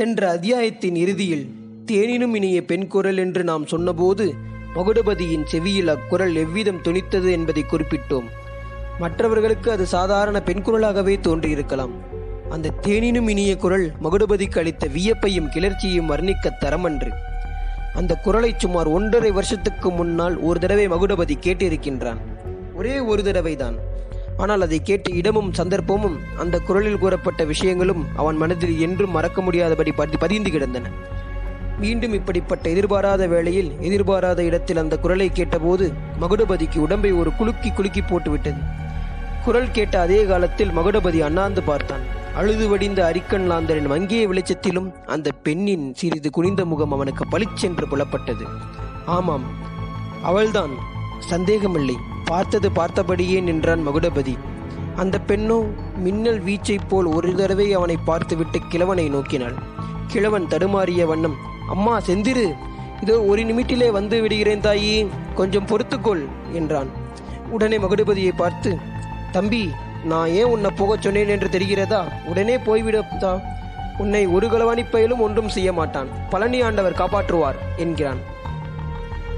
சென்ற அத்தியாயத்தின் இறுதியில் தேனினும் இனிய பெண் குரல் என்று நாம் சொன்னபோது மகுடபதியின் செவியில் அக்குரல் எவ்விதம் துணித்தது என்பதை குறிப்பிட்டோம். மற்றவர்களுக்கு அது சாதாரண பெண் குரலாகவே தோன்றியிருக்கலாம். அந்த தேனினும் இனிய குரல் மகுடபதிக்கு அளித்த வியப்பையும் கிளர்ச்சியையும் வர்ணிக்க தரமன்று. அந்த குரலை சுமார் ஒன்றரை வருஷத்துக்கு முன்னால் ஒரு தடவை மகுடபதி கேட்டிருக்கின்றான். ஒரே ஒரு தடவைதான். ஆனால் அதை கேட்ட இடமும் சந்தர்ப்பமும் அந்த குரலில் கூறப்பட்ட விஷயங்களும் அவன் மனதில் என்றும் மறக்க முடியாதபடி பதி- பதிந்து கிடந்தன. மீண்டும் இப்படிப்பட்ட எதிர்பாராத வேளையில் எதிர்பாராத இடத்தில் அந்த குரலை கேட்டபோது மகுடபதிக்கு உடம்பை ஒரு குலுக்கி குலுக்கி போட்டுவிட்டது. குரல் கேட்ட அதே காலத்தில் மகுடபதி அண்ணாந்து பார்த்தான். அழுது வடிந்த அரிக்கன் லாந்தரின் மங்கிய வெளிச்சத்திலும் அந்த பெண்ணின் சிறிது குனிந்த முகம் அவனுக்கு பளிச்சென்று புலப்பட்டது. ஆமாம் அவள்தான். சந்தேகமில்லை. பார்த்தது பார்த்தபடியே நின்றான் மகுடபதி. அந்த பெண்ணோ மின்னல் வீச்சைப் போல் ஒரு தடவை அவனை பார்த்துவிட்டு கிழவனை நோக்கினாள். கிழவன் தடுமாறிய வண்ணம் அம்மா செந்திரு இதோ ஒரு நிமிட்டிலே வந்து விடுகிறேன் தாயி கொஞ்சம் பொறுத்துக்கொள் என்றான். உடனே மகுடபதியை பார்த்து தம்பி நான் ஏன் உன்னை போகச் சொன்னேன் என்று தெரிகிறதா? உடனே போய்விடத்தா உன்னை ஒரு களவாணி பயிலும் ஒன்றும் செய்ய மாட்டான். பழனி ஆண்டவர் காப்பாற்றுவார் என்கிறான்.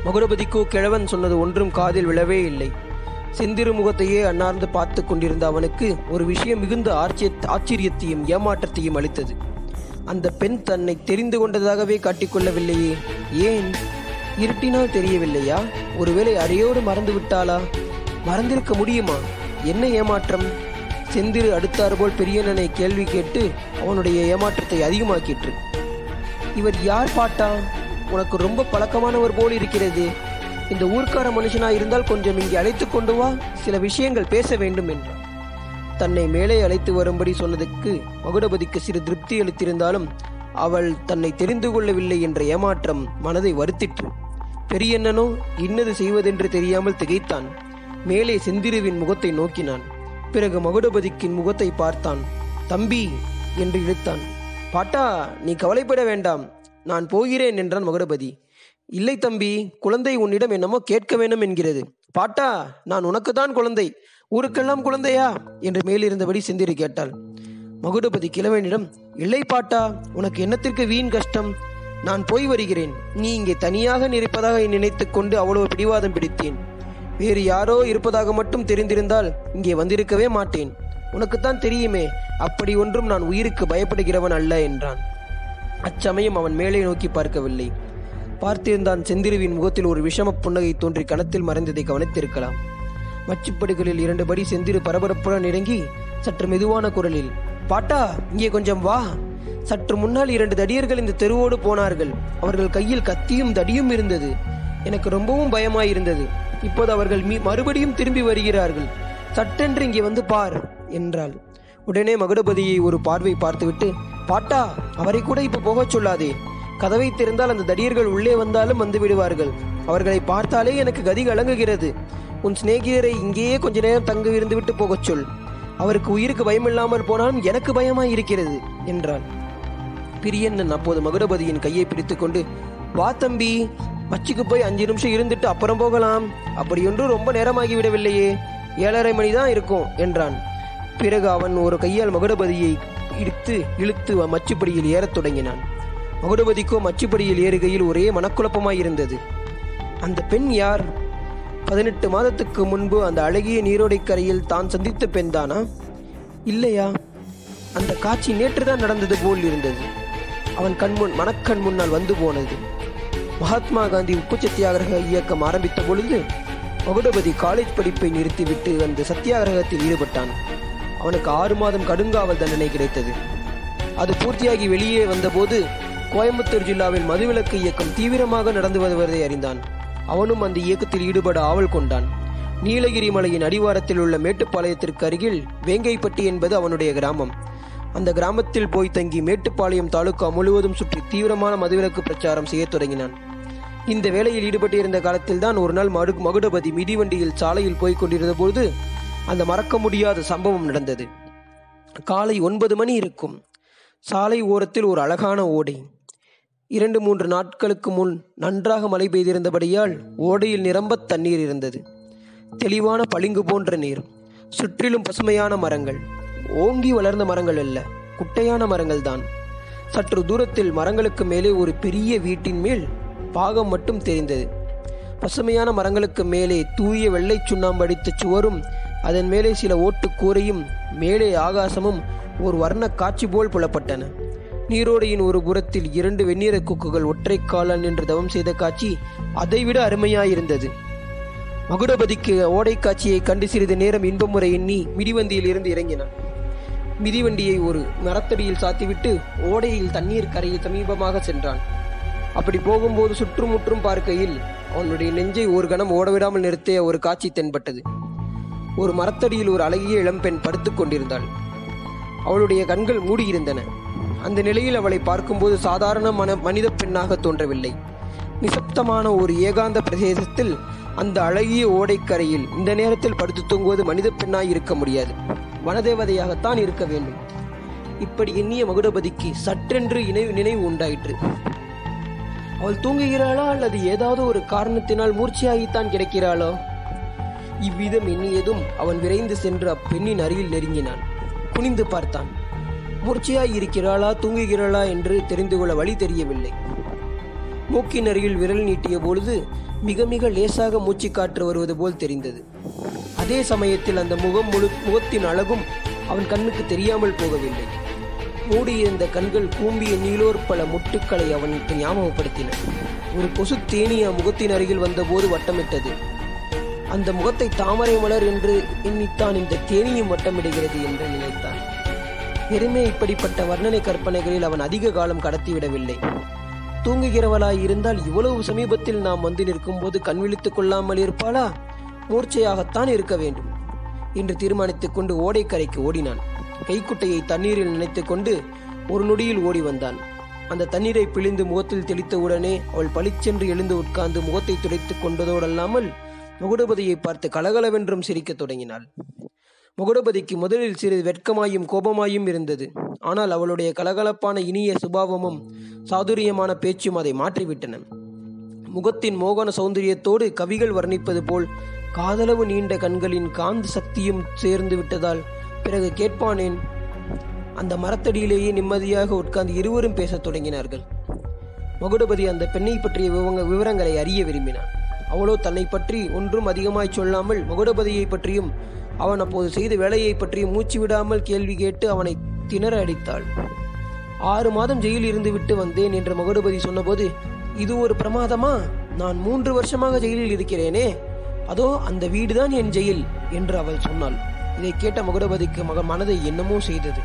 மகுடபதிக்கோ கிழவன் சொன்னது ஒன்றும் காதில் விழவே இல்லை. செந்திரு முகத்தையே அன்னார்ந்து பார்த்து கொண்டிருந்த அவனுக்கு ஒரு விஷயம் மிகுந்த ஆச்சரிய ஆச்சரியத்தையும் ஏமாற்றத்தையும் அளித்தது. அந்த பெண் தன்னை தெரிந்து கொண்டதாகவே காட்டிக்கொள்ளவில்லையே ஏன்? இருட்டினால் தெரியவில்லையா? ஒருவேளை அறையோடு மறந்து விட்டாளா? மறந்திருக்க முடியுமா? என்ன ஏமாற்றம்? செந்திரு அடுத்தாற்போல் பெரியனனை கேள்வி கேட்டு அவனுடைய ஏமாற்றத்தை அதிகமாக்கிற்று. இவர் யார் பாட்டா? உனக்கு ரொம்ப பழக்கமானவர் போல் இருக்கிறது. இந்த ஊர்க்கார மனுஷனா இருந்தால் கொஞ்சம் இங்கே அழைத்து கொண்டு வா. சில விஷயங்கள் பேச வேண்டும் என்றார் தன்னை மேலே அழைத்து வரும்படி சொன்னதுக்கு மகுடபதிக்கு சிறு திருப்தி அளித்திருந்தாலும் அவள் தன்னை தெரிந்து கொள்ளவில்லை என்ற ஏமாற்றம் மனதை வருத்திற்று. பெரியண்ணனோ இன்னது செய்வதென்று தெரியாமல் திகைத்தான். மேலே செந்திருவின் முகத்தை நோக்கினான். பிறகு மகுடபதிக்கின் முகத்தை பார்த்தான். தம்பி என்று இழுத்தான். பாட்டா நீ கவலைப்பட வேண்டாம். நான் போகிறேன் என்றான் மகுடபதி இல்லை தம்பி குழந்தை உன்னிடம் என்னமோ கேட்க வேண்டும் என்கிறது. பாட்டா நான் உனக்குத்தான் குழந்தை. ஊருக்கெல்லாம் குழந்தையா? என்று மேலிருந்தபடி சிந்திரி கேட்டாள். மகுடபதி கிழவனிடம் இல்லை பாட்டா உனக்கு என்னத்திற்கு வீண் கஷ்டம்? நான் போய் வருகிறேன். நீ இங்கே தனியாக நிற்பதாக நினைத்து கொண்டு அவ்வளவு பிடிவாதம் பிடித்தேன். வேறு யாரோ இருப்பதாக மட்டும் தெரிந்திருந்தால் இங்கே வந்திருக்கவே மாட்டேன். உனக்குத்தான் தெரியுமே அப்படி ஒன்றும் நான் உயிருக்கு பயப்படுகிறவன் அல்ல என்றான். அச்சமயம் அவன் மேலே நோக்கி பார்க்கவில்லை. பார்த்திருந்தான் செந்திருவின் முகத்தில் ஒரு விஷம புன்னகை தோன்றி கணத்தில் மறைந்ததை கவனித்திருக்கலாம். மச்சுப்படுகளில் இரண்டு படி செந்திரு பரபரப்புடன் இறங்கி சற்று மெதுவான குரலில் பாட்டா இங்கே கொஞ்சம் வா. சற்று முன்னால் இரண்டு தடியர்கள் இந்த தெருவோடு போனார்கள். அவர்கள் கையில் கத்தியும் தடியும் இருந்தது. எனக்கு ரொம்பவும் பயமாயிருந்தது. இப்போது அவர்கள் மீ மறுபடியும் திரும்பி வருகிறார்கள். சட்டென்று இங்கே வந்து பார் என்றாள். உடனே மகுடபதியை ஒரு பார்வை பார்த்துவிட்டு பாட்டா அவரை கூட இப்ப போகச் சொல்லாதே. கதவை திறந்தால் அந்த தடியர்கள் உள்ளே வந்தாலும் வந்து விடுவார்கள். அவர்களை பார்த்தாலே எனக்கு கதி கலங்குகிறது. உன் சிநேகிதரை இங்கேயே கொஞ்ச நேரம் தங்க இருந்து விட்டு போகச் சொல். அவருக்கு உயிருக்கு பயமில்லாமல் போனாலும் எனக்கு பயமாய் இருக்கிறது என்றான் பிரியண்ணன் அப்போது மகுடபதியின் கையை பிடித்துக்கொண்டு வா தம்பி மச்சிக்கு போய் அஞ்சு நிமிஷம் இருந்துட்டு அப்புறம் போகலாம். அப்படியொன்று ரொம்ப நேரமாகி விடவில்லையே. ஏழரை மணிதான் இருக்கும் என்றான். பிறகு அவன் ஒரு கையால் மகுடபதியை இழுத்து இழுத்து மச்சுப்படியில் ஏறத் தொடங்கினான். மகுடபதிக்கோ மச்சுப்படியில் ஏறுகையில் ஒரே மனக்குழப்பமாய் இருந்தது. அந்த பெண் யார்? பதினெட்டு மாதத்துக்கு முன்பு அந்த அழகிய நீரோடைக்கரையில் தான் சந்தித்த பெண்தானா? இல்லையா? அந்த காட்சி நேற்றுதான் நடந்தது போல் இருந்தது. அவன் கண்முன் மனக்கண் முன்னால் வந்து போனது. மகாத்மா காந்தி உப்பு சத்தியாகிரக இயக்கம் ஆரம்பித்த பொழுது மகுடபதி காலேஜ் படிப்பை நிறுத்திவிட்டு அந்த சத்தியாகிரகத்தில் ஈடுபட்டான். அவனுக்கு ஆறு மாதம் கடுங்காவல் தண்டனை கிடைத்தது. அது பூர்த்தியாகி வெளியே வந்தபோது கோயம்புத்தூர் ஜில்லாவில் மதுவிலக்கு இயக்கம் தீவிரமாக நடந்து வருவதை அறிந்தான். அவனும் அந்த இயக்கத்தில் ஈடுபட ஆவல் கொண்டான். நீலகிரி மலையின் அடிவாரத்தில் உள்ள மேட்டுப்பாளையத்திற்கு அருகில் வேங்கைப்பட்டி என்பது அவனுடைய கிராமம். அந்த கிராமத்தில் போய் தங்கி மேட்டுப்பாளையம் தாலுகா முழுவதும் சுற்றி தீவிரமான மதுவிலக்கு பிரச்சாரம் செய்யத் தொடங்கினான். இந்த வேலையில் ஈடுபட்டிருந்த காலத்தில்தான் ஒரு நாள் மடு மகுடபதி மிதிவண்டியில் சாலையில் போய்க் கொண்டிருந்த அந்த மறக்க முடியாத சம்பவம் நடந்தது. காலை ஒன்பது மணி இருக்கும். சாலை ஓரத்தில் ஒரு அழகான ஓடை. இரண்டு மூன்று நாட்களுக்கு முன் நன்றாக மழை பெய்திருந்தபடியால் ஓடையில் நிரம்ப தண்ணீர் இருந்தது. தெளிவான பளிங்கு போன்ற நீர் சுற்றிலும் பசுமையான மரங்கள். ஓங்கி வளர்ந்த மரங்கள் அல்ல குட்டையான மரங்கள் தான். சற்று தூரத்தில் மரங்களுக்கு மேலே ஒரு பெரிய வீட்டின் மேல் பாகம் மட்டும் தெரிந்தது. பசுமையான மரங்களுக்கு மேலே தூய வெள்ளை சுண்ணாம்படித்த சுவரும் அதன் மேலே சில ஓட்டு கூரையும் மேலே ஆகாசமும் ஒரு வர்ண காட்சி போல் புலப்பட்டன. நீரோடையின் ஒரு புறத்தில் இரண்டு வெந்நீர கொக்குகள் ஒற்றை காலால் நின்று தவம் செய்த காட்சி அதைவிட அருமையாயிருந்தது. மகுடபதிக்கு ஓடை காட்சியை கண்டு சிறிது நேரம் இன்பமுறை எண்ணி மிதிவண்டியில் இருந்து இறங்கினான். மிதிவண்டியை ஒரு மரத்தடியில் சாத்திவிட்டு ஓடையில் தண்ணீர் கரையில் சமீபமாக சென்றான். அப்படி போகும்போது சுற்றுமுற்றும் பார்க்கையில் அவனுடைய நெஞ்சை ஒரு கணம் ஓடவிடாமல் நிறுத்திய ஒரு காட்சி தென்பட்டது. ஒரு மரத்தடியில் ஒரு அழகிய இளம்பெண் படுத்துக் கொண்டிருந்தாள். அவளுடைய கண்கள் மூடியிருந்தன. அந்த நிலையில் அவளை பார்க்கும்போது சாதாரண மன மனித பெண்ணாக தோன்றவில்லை. நிசப்தமான ஒரு ஏகாந்த பிரதேசத்தில் அந்த அழகிய ஓடைக்கரையில் இந்த நேரத்தில் படுத்து தூங்குவது மனித பெண்ணாய் இருக்க முடியாது. வனதேவதையாகத்தான் இருக்க வேண்டும். இப்படி எண்ணிய மகுடபதிக்கு சற்றென்று இணைவு நினைவு உண்டாயிற்று. அவள் தூங்குகிறாளா அல்லது ஏதாவது ஒரு காரணத்தினால் மூர்ச்சியாகித்தான் கிடைக்கிறாளோ? இவ்விதம் எண்ணியதும் அவன் விரைந்து சென்று அப்பெண்ணின் அருகில் நெருங்கினான். குனிந்து பார்த்தான். மூர்ச்சையாய் இருக்கிறாளா தூங்குகிறாளா என்று தெரிந்து கொள்ள வழி தெரியவில்லை. மூக்கின் அருகில் விரல் நீட்டிய பொழுது மிக மிக லேசாக மூச்சு காற்று வருவது போல் தெரிந்தது. அதே சமயத்தில் அந்த முகம் முழு முகத்தின் அழகும் அவன் கண்ணுக்கு தெரியாமல் போகவில்லை. மூடியிருந்த கண்கள் கூம்பிய நீலோர் பல முட்டுக்களை அவனுக்கு ஞாபகப்படுத்தின. ஒரு கொசு தேனி முகத்தின் அருகில் வந்தபோது வட்டமிட்டது. அந்த முகத்தை தாமரை மலர் என்று எண்ணித்தான் இந்த தேனியும் வட்டமிடுகிறது என்று நினைத்தான். வெறுமே இப்படிப்பட்ட வர்ணனை கற்பனைகளில் அவன் அதிக காலம் கடத்திவிடவில்லை. தூங்குகிறவளாய் இருந்தால் இவ்வளவு சமீபத்தில் நாம் வந்து நிற்கும் போது கண் விழித்துக் கொள்ளாமல் இருப்பாளா? மூர்ச்சையாகத்தான் இருக்க வேண்டும். என்று தீர்மானித்துக் கொண்டு ஓடைக்கரைக்கு ஓடினான். கைக்குட்டையை தண்ணீரில் நினைத்துக் கொண்டு ஒரு நொடியில் ஓடி வந்தான். அந்த தண்ணீரை பிழிந்து முகத்தில் தெளித்தவுடனே அவள் பளிச்சென்று எழுந்து உட்கார்ந்து முகத்தை துடைத்துக் கொண்டதோடல்லாமல் முகுடபதியை பார்த்து கலகலவென்றும் சிரிக்கத் தொடங்கினாள். முகுடபதிக்கு முதலில் சிறிது வெட்கமாயும் கோபமாயும் இருந்தது. ஆனால் அவளுடைய கலகலப்பான இனிய சுபாவமும் சாதுரியமான பேச்சும் அதை மாற்றிவிட்டன. முகத்தின் மோகன சௌந்தரியத்தோடு கவிகள் வர்ணிப்பது போல் காதளவு நீண்ட கண்களின் காந்த சக்தியும் சேர்ந்து விட்டதால் பிறகு கேட்பானேன் அந்த மரத்தடியிலேயே நிம்மதியாக உட்கார்ந்து இருவரும் பேசத் தொடங்கினார்கள். மகுடபதி அந்த பெண்ணை பற்றிய விவங்க விவரங்களை அறிய விரும்பினான். அவளோ தன்னை பற்றி ஒன்றும் அதிகமாய் சொல்லாமல் மகுடபதியை பற்றியும் அவன் அப்போது செய்த வேலையை பற்றியும் மூச்சு விடாமல் கேள்வி கேட்டு அவனை திணற அடித்தாள். ஆறு மாதம் ஜெயிலில் இருந்து விட்டு வந்தேன் என்று மகுடபதி சொன்னபோது இது ஒரு பிரமாதமா? நான் மூன்று வருஷமாக ஜெயிலில் இருக்கிறேனே. அதோ அந்த வீடுதான் என் ஜெயில் என்று அவள் சொன்னாள். இதை கேட்ட மகுடபதிக்கு மக மனதை என்னமோ செய்தது.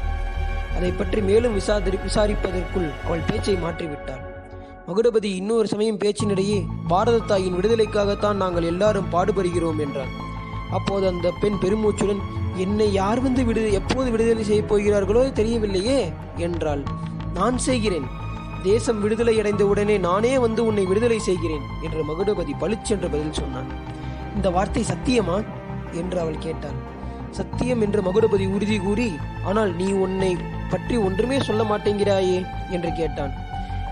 அதை பற்றி மேலும் விசாரி விசாரிப்பதற்குள் அவள் பேச்சை மாற்றிவிட்டாள். மகுடபதி இன்னொரு சமயம் பேச்சினிடையே பாரத தாயின் விடுதலைக்காகத்தான் நாங்கள் எல்லாரும் பாடுபடுகிறோம் என்றார் அப்போது அந்த பெண் பெருமூச்சுடன் என்னை யார் வந்து விடு எப்போது விடுதலை செய்யப் போகிறார்களோ தெரியவில்லையே? என்றாள். நான் செய்கிறேன். தேசம் விடுதலை அடைந்த உடனே நானே வந்து உன்னை விடுதலை செய்கிறேன் என்று மகுடபதி பளிச்சென்று பதில் சொன்னான். இந்த வார்த்தை சத்தியமா? என்று அவள் கேட்டாள். சத்தியம் என்று மகுடபதி உறுதி கூறி ஆனால் நீ உன்னை பற்றி ஒன்றுமே சொல்ல மாட்டேங்கிறாயே? என்று கேட்டான்.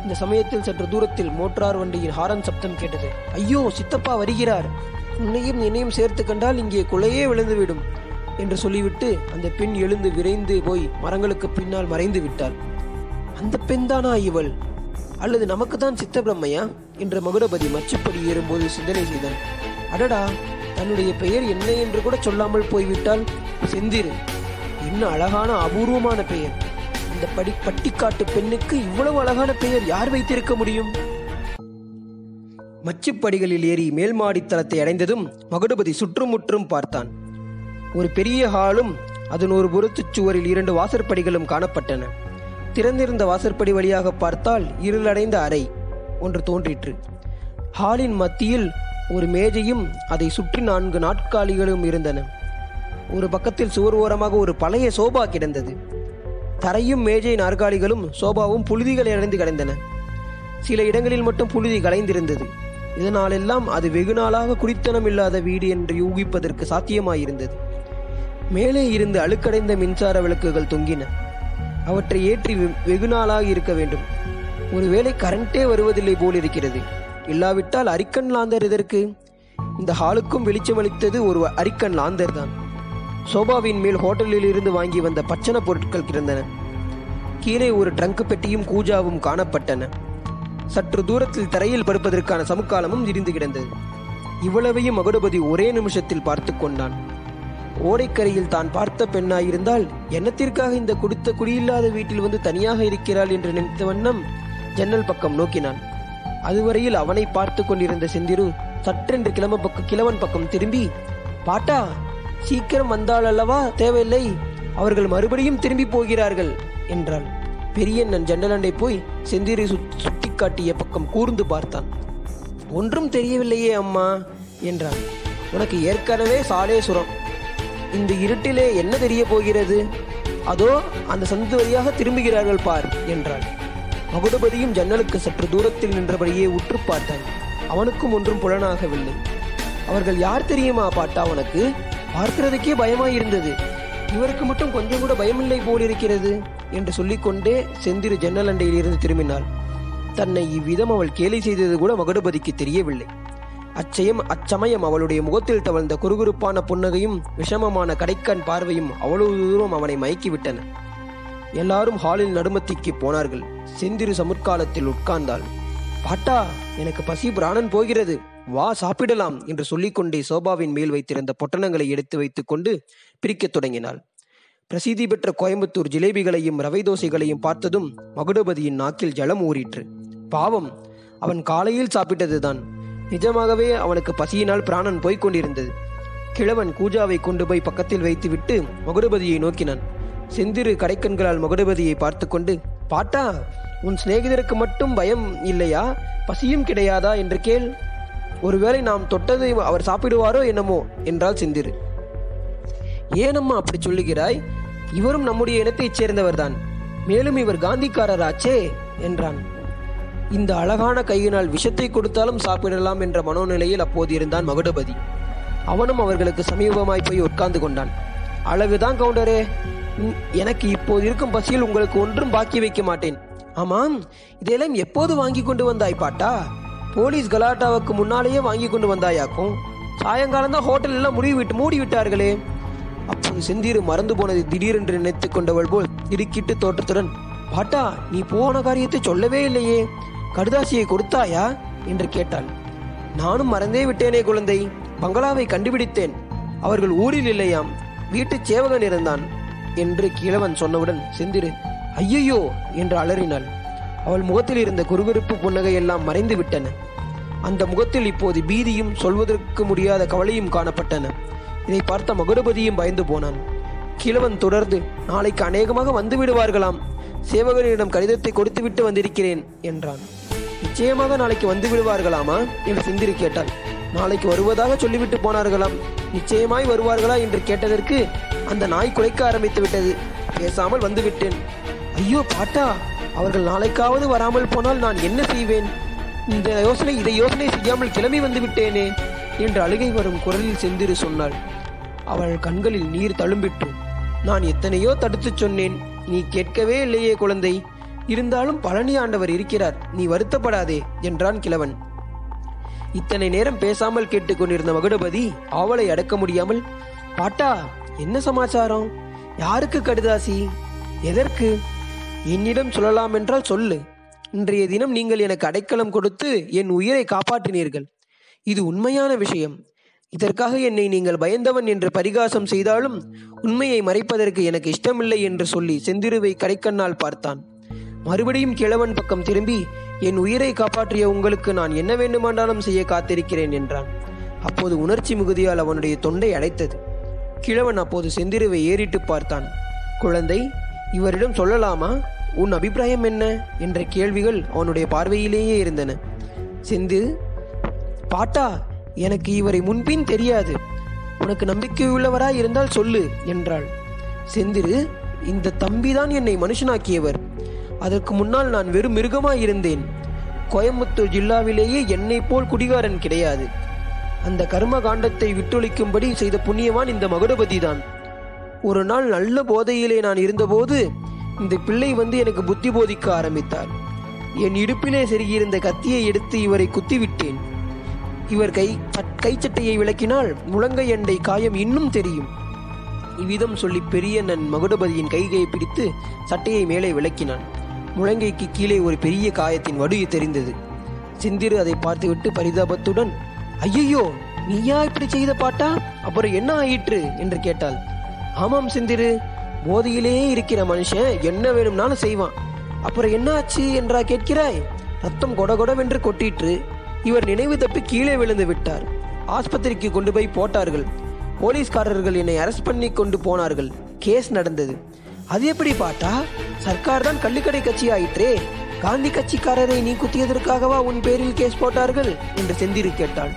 இந்த சமயத்தில் சற்று தூரத்தில் மோட்டார் வண்டியின் ஹாரன் சப்தம் கேட்டது. ஐயோ சித்தப்பா வருகிறார். உன்னையும் என்னையும் சேர்த்து கண்டால் இங்கே கொலையே விழுந்துவிடும் என்று சொல்லிவிட்டு அந்த பெண் எழுந்து விரைந்து போய் மரங்களுக்கு பின்னால் மறைந்து விட்டாள். அந்த பெண்தானா இவள்? அல்லது நமக்கு தான் சித்த பிரம்மையா என்று மகுடபதி மச்சுப்படி ஏறும்போது சிந்தனை செய்தான். அடடா தன்னுடைய பெயர் என்ன என்று கூட சொல்லாமல் போய்விட்டால் செந்திரு. என்ன அழகான அபூர்வமான பெயர். இந்த படி பட்டிக்காட்டு பெண்ணுக்கு இவ்வளவு அழகான பெயர் யார் வைத்திருக்க முடியும்? மச்சுப்படிகளில் ஏறி மேல் மாடித்தளத்தை அடைந்ததும் மகுடபதி சுற்றுமுற்றும் பார்த்தான். ஒரு பெரிய ஹாலும் அதன் ஒரு புறத்துச் சுவரில் இரண்டு வாசற்படிகளும் காணப்பட்டன. திறந்திருந்த வாசற்படி வழியாக பார்த்தால் இருளடைந்த அறை ஒன்று தோன்றிற்று. ஹாலின் மத்தியில் ஒரு மேஜையும் அதை சுற்றி நான்கு நாட்காலிகளும் இருந்தன. ஒரு பக்கத்தில் சுவர் ஓரமாக ஒரு பழைய சோபா கிடந்தது. தரையும் மேஜை நாற்காலிகளும் சோபாவும் புழுதிகள் அடைந்து கிடந்தன சில இடங்களில் மட்டும் புழுதி கலைந்திருந்தது. இதனாலெல்லாம் அது வெகு நாளாக குடித்தனம் இல்லாத வீடு என்று யூகிப்பதற்கு சாத்தியமாயிருந்தது. மேலே இருந்து அழுக்கடைந்த மின்சார விளக்குகள் தொங்கின. அவற்றை ஏற்றி வெகு நாளாக இருக்க வேண்டும். ஒருவேளை கரண்டே வருவதில்லை போல் இருக்கிறது இல்லாவிட்டால் அரிக்கன் லாந்தர் இதற்கு இந்த ஹாலுக்கும் வெளிச்சமளித்தது ஒரு அரிக்கன் லாந்தர் தான் சோபாவின் மேல் ஹோட்டலில் இருந்து வாங்கி வந்த பச்சன பொருட்கள் கிடந்தன. கீழே ஒரு ட்ரங்க் பெட்டியும் கூஜாவும் காணப்பட்டன. சற்று தூரத்தில் தரையில் படுப்பதற்கான சமுக்காலமும் இருந்து கிடந்தது. இவ்வளவையும் மகுடபதி ஒரே நிமிஷத்தில் பார்த்து கொண்டான். ஓடைக்கரையில் தான் பார்த்த பெண்ணாயிருந்தால் என்னத்திற்காக இந்த கொடுத்த குடியில்லாத வீட்டில் வந்து தனியாக இருக்கிறாள்? என்று நினைத்த வண்ணம் ஜன்னல் பக்கம் நோக்கினான். அதுவரையில் அவனை பார்த்து கொண்டிருந்த செந்திரு சற்றென்று கிளம்ப பக்கம் கிழவன் பக்கம் திரும்பி பாட்டா சீக்கிரம் வந்தால் அல்லவா? தேவையில்லை. அவர்கள் மறுபடியும் திரும்பி போகிறார்கள் என்றாள் பெரியண்ணன் ஜன்னலண்டை போய் செந்திரை சுட்டி சுட்டிக்காட்டிய பக்கம் கூர்ந்து பார்த்தான். ஒன்றும் தெரியவில்லையே அம்மா என்றான். உனக்கு ஏற்கனவே சாலேசுரம் இந்த இருட்டிலே என்ன தெரிய போகிறது? அதோ அந்த சந்து வழியாக திரும்புகிறார்கள் பார் என்றாள். மகுடபதியும் ஜன்னலுக்கு சற்று தூரத்தில் நின்றபடியே உற்று பார்த்தான். அவனுக்கும் ஒன்றும் புலனாகவில்லை. அவர்கள் யார் தெரியுமா பாட்டா அவனுக்கு பார்க்கிறதுக்கே பயமாயிருந்தது இவருக்கு மட்டும் கொஞ்சம் கூட பயமில்லை போலிருக்கிறது என்று சொல்லிக்கொண்டே செந்திரு ஜன்னல் அண்டையில் இருந்து திரும்பினாள். தன்னை இவ்விதம் அவள் கேலி செய்தது கூட மகுடபதிக்கு தெரியவில்லை. அச்சயம் அச்சமயம் அவளுடைய முகத்தில் தவழ்ந்த குறுகுறுப்பான புன்னகையும் விஷமமான கடைக்கண் பார்வையும் அவ்வளவு தூரம் அவனை மயக்கிவிட்டன. எல்லாரும் ஹாலில் நடுமத்திக்கு போனார்கள். செந்திரு சமுற்காலத்தில் உட்கார்ந்தாள். பாட்டா எனக்கு பசி பிராணன் போகிறது. வா சாப்பிடலாம் என்று சொல்லிக்கொண்டே சோபாவின் மேல் வைத்திருந்த பொட்டணங்களை எடுத்து வைத்துக்கொண்டு பிரிக்கத் தொடங்கினாள். பிரசித்தி பெற்ற கோயம்புத்தூர் ஜிலேபிகளையும் ரவை தோசைகளையும் பார்த்ததும் மகுடபதியின் நாக்கில் ஜலம் ஊறிற்று. பாவம் அவன் காலையில் சாப்பிட்டதுதான். நிஜமாகவே அவனுக்கு பசியினால் பிராணன் போய்க் கொண்டிருந்தது. கிழவன் கூஜாவை கொண்டு போய் பக்கத்தில் வைத்துவிட்டு மகுடபதியை நோக்கினான். செந்திரு கடைக்கண்களால் மகுடபதியை பார்த்து கொண்டு பாட்டா உன் சிநேகிதருக்கு மட்டும் பயம் இல்லையா? பசியும் கிடையாதா? என்று கேள். ஒருவேளை நாம் தொட்டதை அவர் சாப்பிடுவாரோ என்னமோ என்றால் சிந்திரு. ஏனம்மா அப்படி சொல்லுகிறாய்? இவரும் நம்முடைய இனத்தைச் சேர்ந்தவர்தான். மேலும் இவர் காந்திக்காரராச்சே என்றான். இந்த அழகான கையினால் விஷத்தை கொடுத்தாலும் சாப்பிடலாம் என்ற மனோநிலையில் அப்போது இருந்தான் மகுடபதி. அவனும் அவர்களுக்கு சமீபமாய் போய் உட்கார்ந்து கொண்டான். அழகுதான் கவுண்டரே. எனக்கு இப்போது இருக்கும் பசியில் உங்களுக்கு ஒன்றும் பாக்கி வைக்க மாட்டேன். ஆமாம் இதெல்லாம் எப்போது வாங்கி கொண்டு வந்தாய் பாட்டா? போலீஸ் கலாட்டாவுக்கு முன்னாலேயே வாங்கி கொண்டு வந்தாயாக்கும்? சாயங்காலம் தான் ஹோட்டல் எல்லாம் முடிவு விட்டு மூடி விட்டார்களே. அப்போது செந்தீர் மறந்து போனது திடீரென்று நினைத்துக் கொண்டவள் போல் திடுக்கிட்டு தோற்றத்துடன் பாட்டா நீ போன காரியத்தை சொல்லவே இல்லையே. கடுதாசியை கொடுத்தாயா? என்று கேட்டாள். நானும் மறந்தே விட்டேனே குழந்தை. பங்களாவை கண்டுபிடித்தேன். அவர்கள் ஊரில் இல்லையாம். வீட்டுச் சேவகன் இருந்தான். என்று கிழவன் சொன்னவுடன் செந்திரு ஐயையோ என்று அலறினாள். அவள் முகத்தில் இருந்த குறுகுறுப்பு புன்னகை எல்லாம் மறைந்து விட்டன. அந்த முகத்தில் இப்போது பீதியும் சொல்வதற்கு முடியாத கவலையும் காணப்பட்டன. இதை பார்த்த மகுடபதியும் பயந்து போனான். கிழவன் தொடர்ந்து நாளைக்கு அநேகமாக வந்து விடுவார்களாம். சேவகனிடம் கடிதத்தை கொடுத்துவிட்டு வந்திருக்கிறேன் என்றான். நிச்சயமாக நாளைக்கு வந்து விடுவார்களாமா? என்று சிந்திரி கேட்டாள். நாளைக்கு வருவதாக சொல்லிவிட்டு போனார்களாம். நிச்சயமாய் வருவார்களா? என்று கேட்டதற்கு அந்த நாய் குலைக்க ஆரம்பித்து விட்டது. பேசாமல் வந்துவிட்டேன் ஐயோ பாட்டா! அவர்கள் நாளைக்காவது வராமல் போனால் நான் என்ன செய்வேன்? இந்த யோசனை இதை யோசனை செய்யாமல் கிளம்பி வந்து விட்டேனே என்று அழுகை வரும் குரலில் செந்திரு சொன்னாள். அவள் கண்களில் நீர் தழும்பிற்று. நான் எத்தனையோ தடுத்துச் சொன்னேன். நீ கேட்கவே இல்லையே குழந்தை. இருந்தாலும் பழனி ஆண்டவர் இருக்கிறார். நீ வருத்தப்படாதே என்றான் கிழவன். இத்தனை நேரம் பேசாமல் கேட்டுக்கொண்டிருந்த மகுடபதி ஆவலை அடக்க முடியாமல் பாட்டா என்ன சமாச்சாரம்? யாருக்கு கடுதாசி? எதற்கு? என்னிடம் சொல்லலாம் என்றால் சொல்லு. இன்றைய தினம் நீங்கள் எனக்கு அடைக்கலம் கொடுத்து என் உயிரை காப்பாற்றினீர்கள். இது உண்மையான விஷயம். இதற்காக என்னை நீங்கள் பயந்தவன் என்று பரிகாசம் செய்தாலும் உண்மையை மறைப்பதற்கு எனக்கு இஷ்டமில்லை என்று சொல்லி செந்திருவை கடைக்கண்ணால் பார்த்தான். மறுபடியும் கிழவன் பக்கம் திரும்பி என் உயிரை காப்பாற்றிய உங்களுக்கு நான் என்ன வேண்டுமானாலும் செய்ய காத்திருக்கிறேன் என்றான். அப்போது உணர்ச்சி மிகுதியால் அவனுடைய தொண்டை அடைத்தது. கிழவன் அப்போது செந்திருவை ஏறிட்டு பார்த்தான். குழந்தை இவரிடம் சொல்லலாமா? உன் அபிப்பிராயம் என்ன என்ற கேள்விகள் அவனுடைய பார்வையிலேயே இருந்தன. செந்து பாட்டா எனக்கு இவரை முன்பின் தெரியாது. உனக்கு நம்பிக்கையுள்ளவரா இருந்தால் சொல்லு என்றாள். செந்திரு இந்த தம்பிதான் என்னை மனுஷனாக்கியவர். அதற்கு முன்னால் நான் வெறும் மிருகமாய் இருந்தேன். கோயம்புத்தூர் ஜில்லாவிலேயே என்னை போல் குடிகாரன் கிடையாது. அந்த கர்ம காண்டத்தை விட்டொழிக்கும்படி செய்த புண்ணியவான் இந்த மகுடபதி தான் ஒரு நாள் நல்ல போதையிலே நான் இருந்தபோது இந்த பிள்ளை வந்து எனக்கு புத்தி போதிக்க ஆரம்பித்தார். என் இடுப்பிலே செருகியிருந்த கத்தியை எடுத்து இவரை குத்திவிட்டேன். இவர் கை கைச்சட்டையை விளக்கினால் முழங்கை எண்டை காயம் இன்னும் தெரியும். இவ்விதம் சொல்லி பெரிய நன் மகுடபதியின் கைகையை பிடித்து சட்டையை மேலே விளக்கினான். முழங்கைக்கு கீழே ஒரு பெரிய காயத்தின் வடு தெரிந்தது. சிந்திரு அதை பார்த்துவிட்டு பரிதாபத்துடன் ஐயையோ நீயா இப்படி செய்த பாட்டா? அப்புறம் என்ன ஆயிற்று? என்று கேட்டாள். ஆமாம் சிந்திரு. போதியிலே இருக்கிற மனுஷன் என்ன வேணும்னாலும் செய்வான். அப்புறம் என்ன ஆச்சு என்றா கேட்கிறாய்? ரத்தம் கொடகொடவென்று கொட்டிற்று. இவர் நினைவு தப்பி கீழே விழுந்து விட்டார். ஆஸ்பத்திரிக்கு கொண்டு போய் போட்டார்கள். போலீஸ்காரர்கள் என்னை அரெஸ்ட் பண்ணி கொண்டு போனார்கள். கேஸ் நடந்தது. அது எப்படி பாட்டா? சர்க்கார் தான் கள்ளுக்கடை கட்சி ஆயிற்றே காந்தி கட்சிக்காரரை நீ குத்தியதற்காகவா உன் பேரில் கேஸ் போட்டார்கள்? என்று செந்திரு கேட்டாள்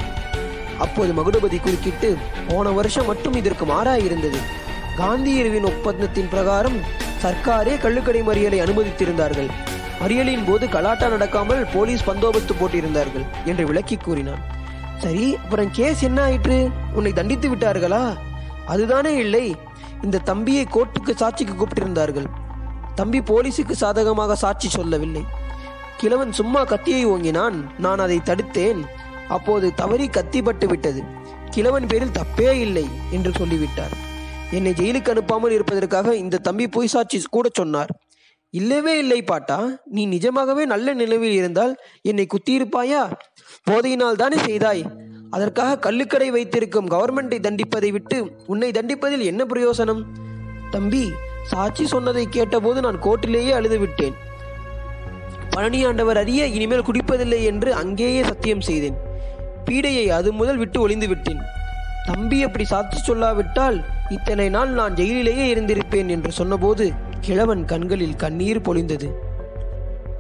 அப்போது மகுடபதி குறுக்கிட்டு போன வருஷம் மட்டும் இதற்கு மாறாயிருந்தது. காந்தியர்வின் ஒப்பந்தத்தின் பிரகாரம் சர்க்காரே கள்ளுக்கடை மறியலை அனுமதித்திருந்தார்கள். மறியலின் போது கலாட்டா நடக்காமல் போலீஸ் பந்தோபஸ்து போட்டிருந்தார்கள் என்று விளக்கி கூறினான். சரி அப்புறம் கேஸ் என்ன ஆயிற்று? உன்னை தண்டித்து விட்டார்களா? அதுதானே இல்லை. இந்த தம்பியை கோர்ட்டுக்கு சாட்சிக்கு கூப்பிட்டிருந்தார்கள். தம்பி போலீஸுக்கு சாதகமாக சாட்சி சொல்லவில்லை. கிழவன் சும்மா கத்தியை ஓங்கினான். நான் அதை தடுத்தேன். அப்போது தவறி கத்தி பட்டு விட்டது. கிழவன் பேரில் தப்பே இல்லை என்று சொல்லிவிட்டார். என்னை ஜெயிலுக்கு அனுப்பாமல் இருப்பதற்காக இந்த தம்பி பொய் சாட்சி கூட சொன்னார். இல்லவே இல்லை பாட்டா நீ நிஜமாகவே நல்ல நிலவில் இருந்தால் என்னை குத்தியிருப்பாயா? போதையினால் தானே செய்தாய். அதற்காக கள்ளுக்கடை வைத்திருக்கும் கவர்மெண்டை தண்டிப்பதை விட்டு உன்னை தண்டிப்பதில் என்ன பிரயோசனம்? தம்பி சாட்சி சொன்னதை கேட்டபோது நான் கோர்ட்டிலேயே அழுது விட்டேன் பழனி ஆண்டவர் அறிய இனிமேல் குடிப்பதில்லை என்று அங்கேயே சத்தியம் செய்தேன். பீடையை அது முதல் விட்டு ஒளிந்து விட்டேன். தம்பி அப்படி சாட்சி சொல்லாவிட்டால் இத்தனை நாள் நான் ஜெயிலிலேயே இருந்திருப்பேன் என்று சொன்னபோது கிழவன் கண்களில் கண்ணீர் பொழிந்தது.